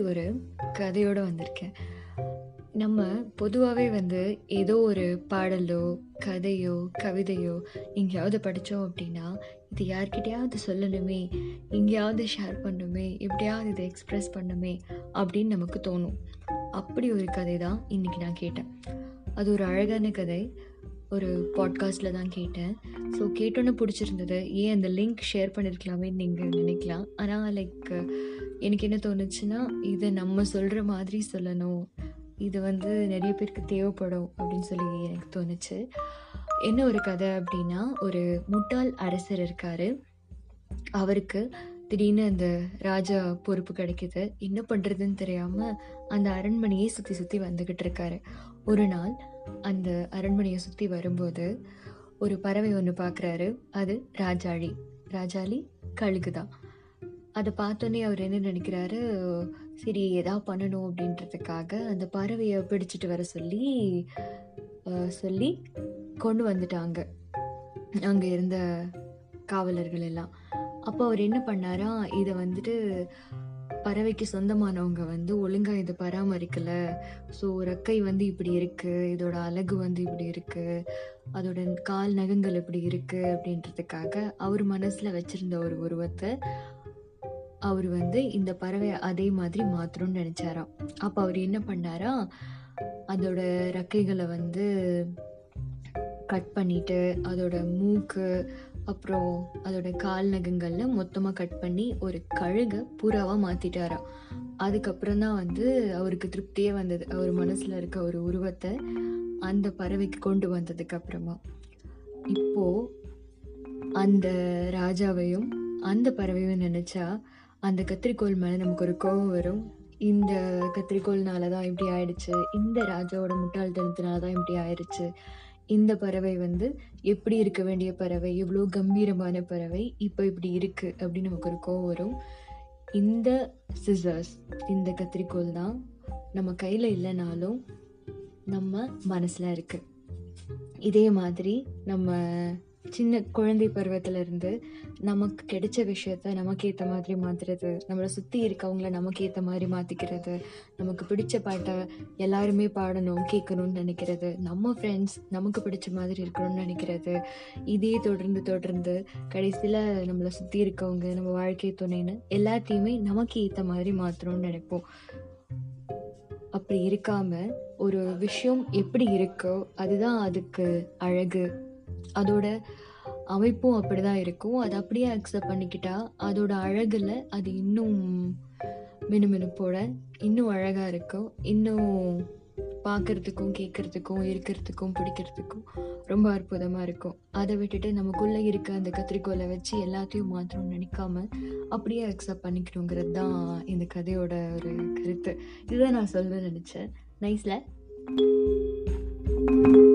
இன்னைக்கு ஒரு கதையோடு வந்திருக்கேன். நம்ம பொதுவாகவே வந்து ஏதோ ஒரு பாடலோ கதையோ கவிதையோ எங்கேயாவது படித்தோம் அப்படின்னா இது யார்கிட்டயாவது சொல்லணுமே எங்கேயாவது ஷேர் பண்ணணுமே எப்படியாவது இதை எக்ஸ்ப்ரெஸ் பண்ணணுமே அப்படின்னு நமக்கு தோணும். அப்படி ஒரு கதை தான் இன்றைக்கி நான் கேட்டேன். அது ஒரு அழகான கதை. ஒரு பாட்காஸ்ட்டில் தான் கேட்டேன். ஸோ கேட்டோன்னே பிடிச்சிருந்தது. ஏன் அந்த லிங்க் ஷேர் பண்ணியிருக்கலாமே நீங்கள் நினைக்கலாம். ஆனால் லைக் எனக்கு என்ன தோணுச்சுன்னா இதை நம்ம சொல்கிற மாதிரி சொல்லணும். இது வந்து நிறைய பேருக்கு தேவைப்படும் அப்படின்னு சொல்லி எனக்கு தோணுச்சு. என்ன ஒரு கதை அப்படின்னா ஒரு முட்டாள் அரசர் இருக்கார். அவருக்கு திடீர்னு அந்த ராஜா பொறுப்பு கிடைக்கிது. என்ன பண்ணுறதுன்னு தெரியாமல் அந்த அரண்மனையை சுற்றி சுற்றி வந்துக்கிட்டு இருக்காரு. ஒரு நாள் அந்த அரண்மனையை சுற்றி வரும்போது ஒரு பறவை ஒன்று பார்க்குறாரு அது ராஜாளி. ராஜாளி கழுகு தான் அதை பார்த்தோன்னே அவர் என்ன நினைக்கிறாரு? சரி எதா பண்ணணும் அப்படின்றதுக்காக அந்த பறவையை பிடிச்சிட்டு வர சொல்லி சொல்லி கொண்டு வந்துட்டாங்க. அங்கே இருந்த காவலர்கள் எல்லாம். அப்போ அவர் என்ன பண்ணாரா? இதை வந்துட்டு பறவைக்கு சொந்தமானவங்க வந்து ஒழுங்கா இதை பராமரிக்கல. ஸோ ரெக்கை வந்து இப்படி இருக்கு இதோட அழகு வந்து இப்படி இருக்கு அதோட கால் நகங்கள் இப்படி இருக்கு அப்படின்றதுக்காக அவர் மனசுல வச்சிருந்த ஒரு உருவத்தை அவர் வந்து இந்த பறவை அதே மாதிரி மாத்தணும்னு நினைச்சாராம். அப்போ அவர் என்ன பண்ணாரா அதோட ரெக்கைகளை வந்து கட் பண்ணிட்டு அதோட மூக்கு அப்புறம் அதோட கால் நகங்கள்ல மொத்தமாக கட் பண்ணி ஒரு கழுகை புறாவாக மாற்றிட்டாராம் அதுக்கப்புறம் தான் வந்து அவருக்கு திருப்தியே வந்தது. அவர் மனசில் இருக்க ஒரு உருவத்தை அந்த பறவைக்கு கொண்டு வந்ததுக்கு அப்புறமா. இப்போ அந்த ராஜாவையும் அந்த பறவையும் நினச்சா அந்த கத்திரிக்கோள் மேலே நமக்கு ஒரு கோபம் வரும். இந்த கத்திரிக்கோள்னால தான் இப்படி ஆயிடுச்சு. இந்த ராஜாவோட முட்டாள்தனத்தினால தான் இப்படி ஆயிடுச்சு இந்த பறவை வந்து எப்படி இருக்க வேண்டிய பறவை எவ்வளோ கம்பீரமான பறவை இப்போ இப்படி இருக்கு அப்படின்னு நமக்கு ஒரு கோவம் வரும். இந்த சிசர்ஸ் இந்த கத்திரிக்கோள் தான் நம்ம கையில் இல்லைனாலும் நம்ம மனசில் இருக்கு. இதே மாதிரி நம்ம சின்ன குழந்தை பருவத்துல இருந்து நமக்கு கிடைச்ச விஷயத்த நமக்கு ஏற்ற மாதிரி மாற்றுறது நம்மளை சுற்றி இருக்கவங்கள நமக்கு ஏற்ற மாதிரி மாற்றிக்கிறது நமக்கு பிடிச்ச பாட்டை எல்லாருமே பாடணும் கேட்கணும்னு நினைக்கிறது நம்ம ஃப்ரெண்ட்ஸ் நமக்கு பிடிச்ச மாதிரி இருக்கணும்னு நினைக்கிறது இதே தொடர்ந்து தொடர்ந்து கடைசியில் நம்மளை சுற்றி இருக்கவங்க நம்ம வாழ்க்கை துணைன்னு எல்லாத்தையுமே நமக்கு ஏற்ற மாதிரி மாற்றணும்னு நினைப்போம். அப்படி இருக்காமல் ஒரு விஷயம் எப்படி இருக்கோ அதுதான் அதுக்கு அழகு. அதோட அமைப்பும் அப்படி தான் இருக்கும். அதை அப்படியே அக்செப்ட் பண்ணிக்கிட்டா அதோட அழகில் அது இன்னும் மினுமினுப்போட இன்னும் அழகாக இருக்கும். இன்னும் பார்க்கறதுக்கும் கேட்கறதுக்கும் இருக்கிறதுக்கும் பிடிக்கிறதுக்கும் ரொம்ப அற்புதமாக இருக்கும். அதை விட்டுட்டு நமக்குள்ளே இருக்க அந்த கத்திரிக்கோலை வச்சு எல்லாத்தையும் மாற்றணும்னு நினைக்காம அப்படியே அக்செப்ட் பண்ணிக்கணுங்கிறது தான் இந்த கதையோட ஒரு கருத்து. இதுதான் நான் சொல்ல Thank you.